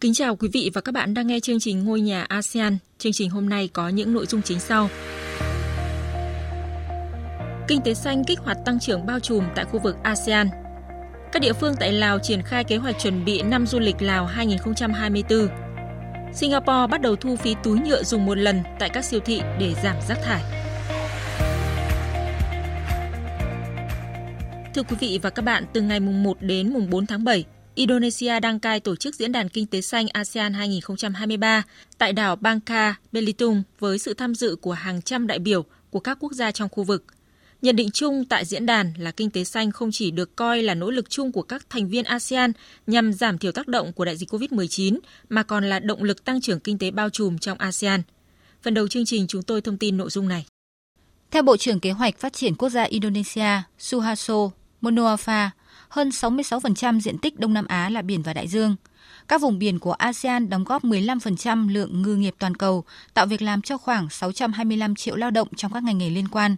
Kính chào quý vị và các bạn đang nghe chương trình Ngôi nhà ASEAN. Chương trình hôm nay có những nội dung chính sau. Kinh tế xanh kích hoạt tăng trưởng bao trùm tại khu vực ASEAN. Các địa phương tại Lào triển khai kế hoạch chuẩn bị năm du lịch Lào 2024. Singapore bắt đầu thu phí túi nhựa dùng một lần tại các siêu thị để giảm rác thải. Thưa quý vị và các bạn, từ ngày mùng 1 đến mùng 4 tháng 7, Indonesia đăng cai tổ chức Diễn đàn Kinh tế xanh ASEAN 2023 tại đảo Bangka Belitung với sự tham dự của hàng trăm đại biểu của các quốc gia trong khu vực. Nhận định chung tại diễn đàn là kinh tế xanh không chỉ được coi là nỗ lực chung của các thành viên ASEAN nhằm giảm thiểu tác động của đại dịch COVID-19 mà còn là động lực tăng trưởng kinh tế bao trùm trong ASEAN. Phần đầu chương trình chúng tôi thông tin nội dung này. Theo Bộ trưởng Kế hoạch Phát triển Quốc gia Indonesia Suharto Monoafa, hơn 66% diện tích Đông Nam Á là biển và đại dương. Các vùng biển của ASEAN đóng góp 15% lượng ngư nghiệp toàn cầu, tạo việc làm cho khoảng 625 triệu lao động trong các ngành nghề liên quan.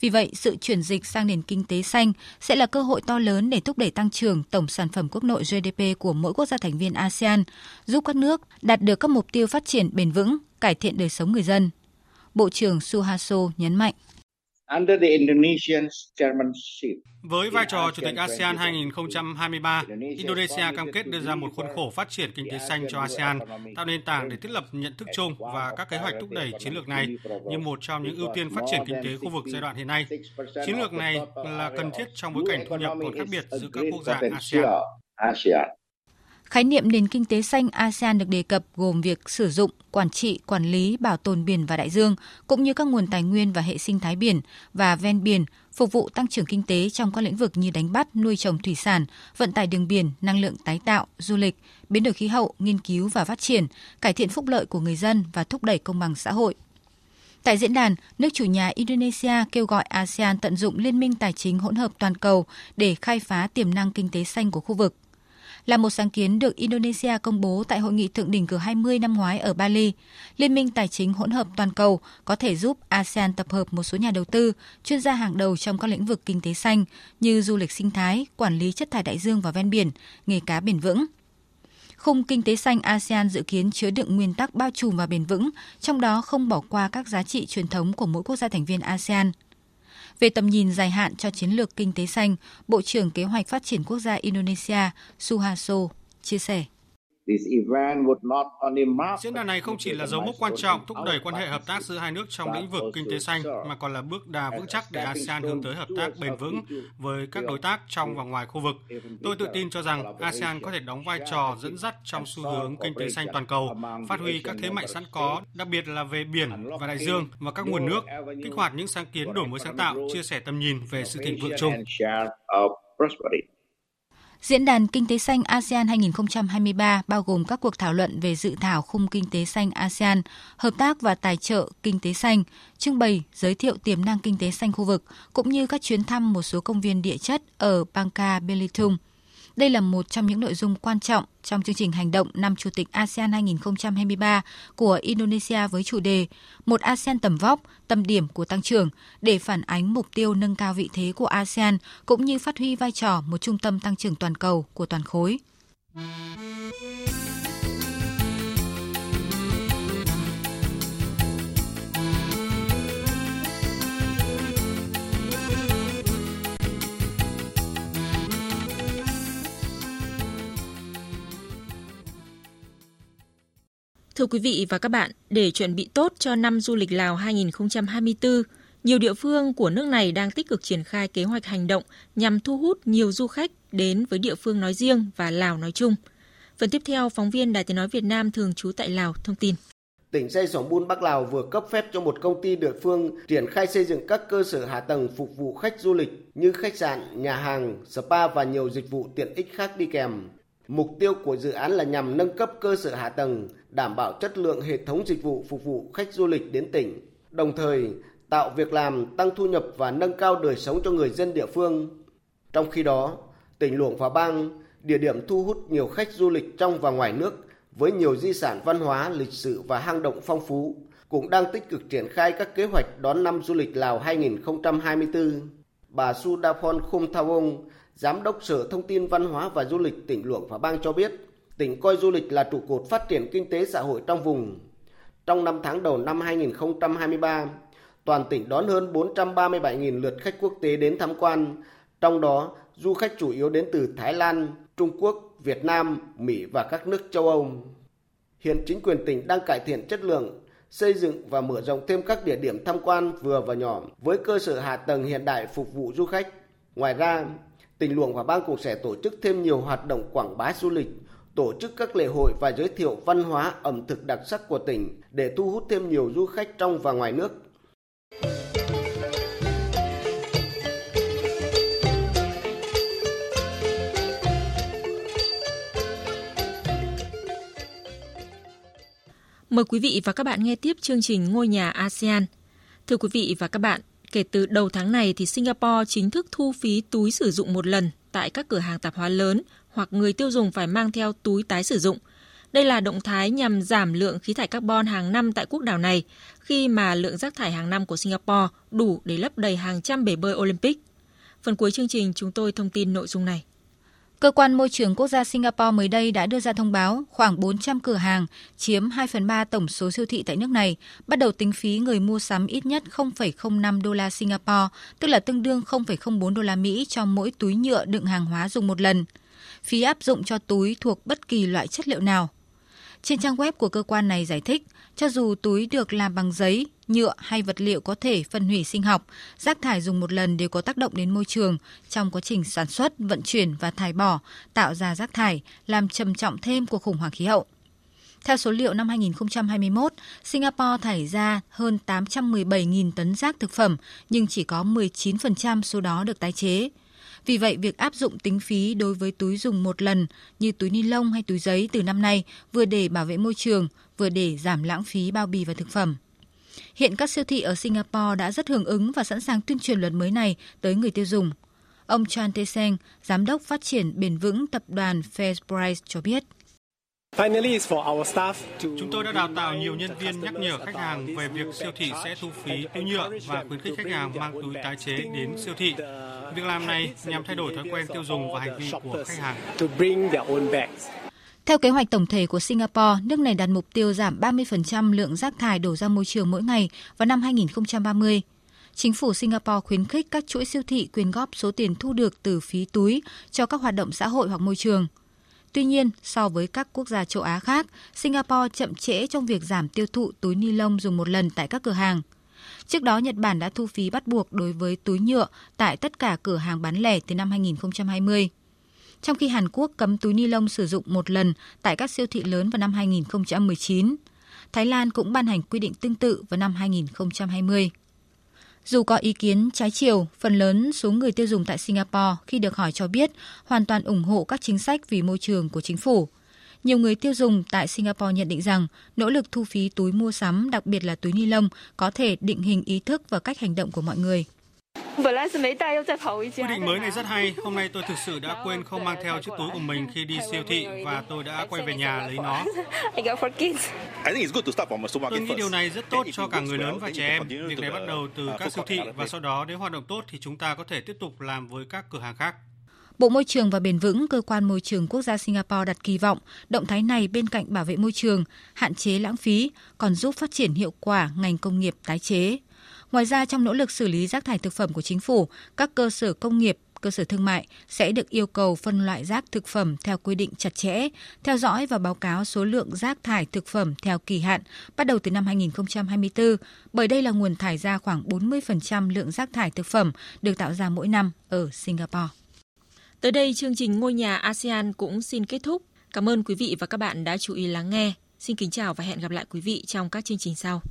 Vì vậy, sự chuyển dịch sang nền kinh tế xanh sẽ là cơ hội to lớn để thúc đẩy tăng trưởng tổng sản phẩm quốc nội GDP của mỗi quốc gia thành viên ASEAN, giúp các nước đạt được các mục tiêu phát triển bền vững, cải thiện đời sống người dân. Bộ trưởng suhaso nhấn mạnh. Với vai trò Chủ tịch ASEAN 2023, Indonesia cam kết đưa ra một khuôn khổ phát triển kinh tế xanh cho ASEAN, tạo nền tảng để thiết lập nhận thức chung và các kế hoạch thúc đẩy chiến lược này như một trong những ưu tiên phát triển kinh tế khu vực giai đoạn hiện nay. Chiến lược này là cần thiết trong bối cảnh thu nhập còn khác biệt giữa các quốc gia ASEAN. Khái niệm nền kinh tế xanh ASEAN được đề cập gồm việc sử dụng, quản trị, quản lý, bảo tồn biển và đại dương, cũng như các nguồn tài nguyên và hệ sinh thái biển và ven biển, phục vụ tăng trưởng kinh tế trong các lĩnh vực như đánh bắt, nuôi trồng thủy sản, vận tải đường biển, năng lượng tái tạo, du lịch, biến đổi khí hậu, nghiên cứu và phát triển, cải thiện phúc lợi của người dân và thúc đẩy công bằng xã hội. Tại diễn đàn, nước chủ nhà Indonesia kêu gọi ASEAN tận dụng liên minh tài chính hỗn hợp toàn cầu để khai phá tiềm năng kinh tế xanh của khu vực là một sáng kiến được Indonesia công bố tại hội nghị thượng đỉnh G20 năm ngoái ở Bali. Liên minh tài chính hỗn hợp toàn cầu có thể giúp ASEAN tập hợp một số nhà đầu tư, chuyên gia hàng đầu trong các lĩnh vực kinh tế xanh như du lịch sinh thái, quản lý chất thải đại dương và ven biển, nghề cá bền vững. Khung kinh tế xanh ASEAN dự kiến chứa đựng nguyên tắc bao trùm và bền vững, trong đó không bỏ qua các giá trị truyền thống của mỗi quốc gia thành viên ASEAN. Về tầm nhìn dài hạn cho chiến lược kinh tế xanh, Bộ trưởng Kế hoạch Phát triển Quốc gia Indonesia Suharto chia sẻ. Diễn đàn này không chỉ là dấu mốc quan trọng thúc đẩy quan hệ hợp tác giữa hai nước trong lĩnh vực kinh tế xanh, mà còn là bước đà vững chắc để ASEAN hướng tới hợp tác bền vững với các đối tác trong và ngoài khu vực. Tôi tự tin cho rằng ASEAN có thể đóng vai trò dẫn dắt trong xu hướng kinh tế xanh toàn cầu, phát huy các thế mạnh sẵn có, đặc biệt là về biển và đại dương và các nguồn nước, kích hoạt những sáng kiến đổi mới sáng tạo, chia sẻ tầm nhìn về sự thịnh vượng chung. Diễn đàn Kinh tế xanh ASEAN 2023 bao gồm các cuộc thảo luận về dự thảo khung kinh tế xanh ASEAN, hợp tác và tài trợ kinh tế xanh, trưng bày, giới thiệu tiềm năng kinh tế xanh khu vực, cũng như các chuyến thăm một số công viên địa chất ở Bangka Belitung – đây là một trong những nội dung quan trọng trong chương trình hành động năm Chủ tịch ASEAN 2023 của Indonesia với chủ đề Một ASEAN tầm vóc, tâm điểm của tăng trưởng để phản ánh mục tiêu nâng cao vị thế của ASEAN cũng như phát huy vai trò một trung tâm tăng trưởng toàn cầu của toàn khối. Thưa quý vị và các bạn, để chuẩn bị tốt cho năm du lịch Lào 2024, nhiều địa phương của nước này đang tích cực triển khai kế hoạch hành động nhằm thu hút nhiều du khách đến với địa phương nói riêng và Lào nói chung. Phần tiếp theo, phóng viên Đài Tiếng Nói Việt Nam thường trú tại Lào thông tin. Tỉnh Say Sỏng Bun Bắc Lào vừa cấp phép cho một công ty địa phương triển khai xây dựng các cơ sở hạ tầng phục vụ khách du lịch như khách sạn, nhà hàng, spa và nhiều dịch vụ tiện ích khác đi kèm. Mục tiêu của dự án là nhằm nâng cấp cơ sở hạ tầng, đảm bảo chất lượng hệ thống dịch vụ phục vụ khách du lịch đến tỉnh. đồng thời tạo việc làm, tăng thu nhập và nâng cao đời sống cho người dân địa phương. Trong khi đó, tỉnh Luộng Phá Bang, địa điểm thu hút nhiều khách du lịch trong và ngoài nước với nhiều di sản văn hóa, lịch sử và hang động phong phú, cũng đang tích cực triển khai các kế hoạch đón năm du lịch Lào 2024. Bà Sudapon Khumthawong, Giám đốc Sở Thông tin Văn hóa và Du lịch tỉnh Luộng Phá Bang cho biết, tỉnh coi du lịch là trụ cột phát triển kinh tế xã hội trong vùng. Trong 5 tháng đầu năm 2023, toàn tỉnh đón hơn 437.000 lượt khách quốc tế đến tham quan, trong đó du khách chủ yếu đến từ Thái Lan, Trung Quốc, Việt Nam, Mỹ và các nước châu Âu. Hiện chính quyền tỉnh đang cải thiện chất lượng, xây dựng và mở rộng thêm các địa điểm tham quan vừa và nhỏ với cơ sở hạ tầng hiện đại phục vụ du khách. Ngoài ra, tỉnh Luồng và bang cũng sẽ tổ chức thêm nhiều hoạt động quảng bá du lịch, tổ chức các lễ hội và giới thiệu văn hóa ẩm thực đặc sắc của tỉnh để thu hút thêm nhiều du khách trong và ngoài nước. Mời quý vị và các bạn nghe tiếp chương trình Ngôi nhà ASEAN. Thưa quý vị và các bạn, kể từ đầu tháng này thì Singapore chính thức thu phí túi sử dụng một lần tại các cửa hàng tạp hóa lớn hoặc người tiêu dùng phải mang theo túi tái sử dụng. Đây là động thái nhằm giảm lượng khí thải carbon hàng năm tại quốc đảo này, khi mà lượng rác thải hàng năm của Singapore đủ để lấp đầy hàng trăm bể bơi Olympic. Phần cuối chương trình, chúng tôi thông tin nội dung này. Cơ quan Môi trường Quốc gia Singapore mới đây đã đưa ra thông báo khoảng 400 cửa hàng, chiếm 2 phần 3 tổng số siêu thị tại nước này, bắt đầu tính phí người mua sắm ít nhất 0,05 đô la Singapore, tức là tương đương 0,04 đô la Mỹ cho mỗi túi nhựa đựng hàng hóa dùng một lần. Phí áp dụng cho túi thuộc bất kỳ loại chất liệu nào. Trên trang web của cơ quan này giải thích, cho dù túi được làm bằng giấy, nhựa hay vật liệu có thể phân hủy sinh học, rác thải dùng một lần đều có tác động đến môi trường trong quá trình sản xuất, vận chuyển và thải bỏ, tạo ra rác thải, làm trầm trọng thêm cuộc khủng hoảng khí hậu. Theo số liệu năm 2021, Singapore thải ra hơn 817.000 tấn rác thực phẩm, nhưng chỉ có 19% số đó được tái chế. Vì vậy, việc áp dụng tính phí đối với túi dùng một lần như túi ni lông hay túi giấy từ năm nay vừa để bảo vệ môi trường, vừa để giảm lãng phí bao bì và thực phẩm. Hiện các siêu thị ở Singapore đã rất hưởng ứng và sẵn sàng tuyên truyền luật mới này tới người tiêu dùng. Ông Chan Tae Seng, giám đốc phát triển bền vững tập đoàn FairPrice cho biết. Chúng tôi đã đào tạo nhiều nhân viên nhắc nhở khách hàng về việc siêu thị sẽ thu phí túi nhựa và khuyến khích khách hàng mang túi tái chế đến siêu thị. Việc làm này nhằm thay đổi thói quen tiêu dùng và hành vi của khách hàng. Theo kế hoạch tổng thể của Singapore, nước này đặt mục tiêu giảm 30% lượng rác thải đổ ra môi trường mỗi ngày vào năm 2030. Chính phủ Singapore khuyến khích các chuỗi siêu thị quyên góp số tiền thu được từ phí túi cho các hoạt động xã hội hoặc môi trường. Tuy nhiên, so với các quốc gia châu Á khác, Singapore chậm trễ trong việc giảm tiêu thụ túi ni lông dùng một lần tại các cửa hàng. Trước đó, Nhật Bản đã thu phí bắt buộc đối với túi nhựa tại tất cả cửa hàng bán lẻ từ năm 2020 trong khi Hàn Quốc cấm túi ni lông sử dụng một lần tại các siêu thị lớn vào năm 2019. Thái Lan cũng ban hành quy định tương tự vào năm 2020. Dù có ý kiến trái chiều, phần lớn số người tiêu dùng tại Singapore khi được hỏi cho biết hoàn toàn ủng hộ các chính sách vì môi trường của chính phủ. Nhiều người tiêu dùng tại Singapore nhận định rằng nỗ lực thu phí túi mua sắm, đặc biệt là túi ni lông, có thể định hình ý thức và cách hành động của mọi người. Quy định mới này rất hay. Hôm nay tôi thực sự đã quên không mang theo chiếc túi của mình khi đi siêu thị và tôi đã quay về nhà lấy nó. Tôi nghĩ điều này rất tốt cho cả người lớn và trẻ em. Việc này bắt đầu từ các siêu thị và sau đó nếu hoạt động tốt thì chúng ta có thể tiếp tục làm với các cửa hàng khác. Bộ Môi trường và Bền vững, cơ quan môi trường quốc gia Singapore đặt kỳ vọng động thái này bên cạnh bảo vệ môi trường, hạn chế lãng phí, còn giúp phát triển hiệu quả ngành công nghiệp tái chế. Ngoài ra, trong nỗ lực xử lý rác thải thực phẩm của chính phủ, các cơ sở công nghiệp, cơ sở thương mại sẽ được yêu cầu phân loại rác thực phẩm theo quy định chặt chẽ, theo dõi và báo cáo số lượng rác thải thực phẩm theo kỳ hạn bắt đầu từ năm 2024, bởi đây là nguồn thải ra khoảng 40% lượng rác thải thực phẩm được tạo ra mỗi năm ở Singapore. Tới đây chương trình Ngôi nhà ASEAN cũng xin kết thúc. Cảm ơn quý vị và các bạn đã chú ý lắng nghe. Xin kính chào và hẹn gặp lại quý vị trong các chương trình sau.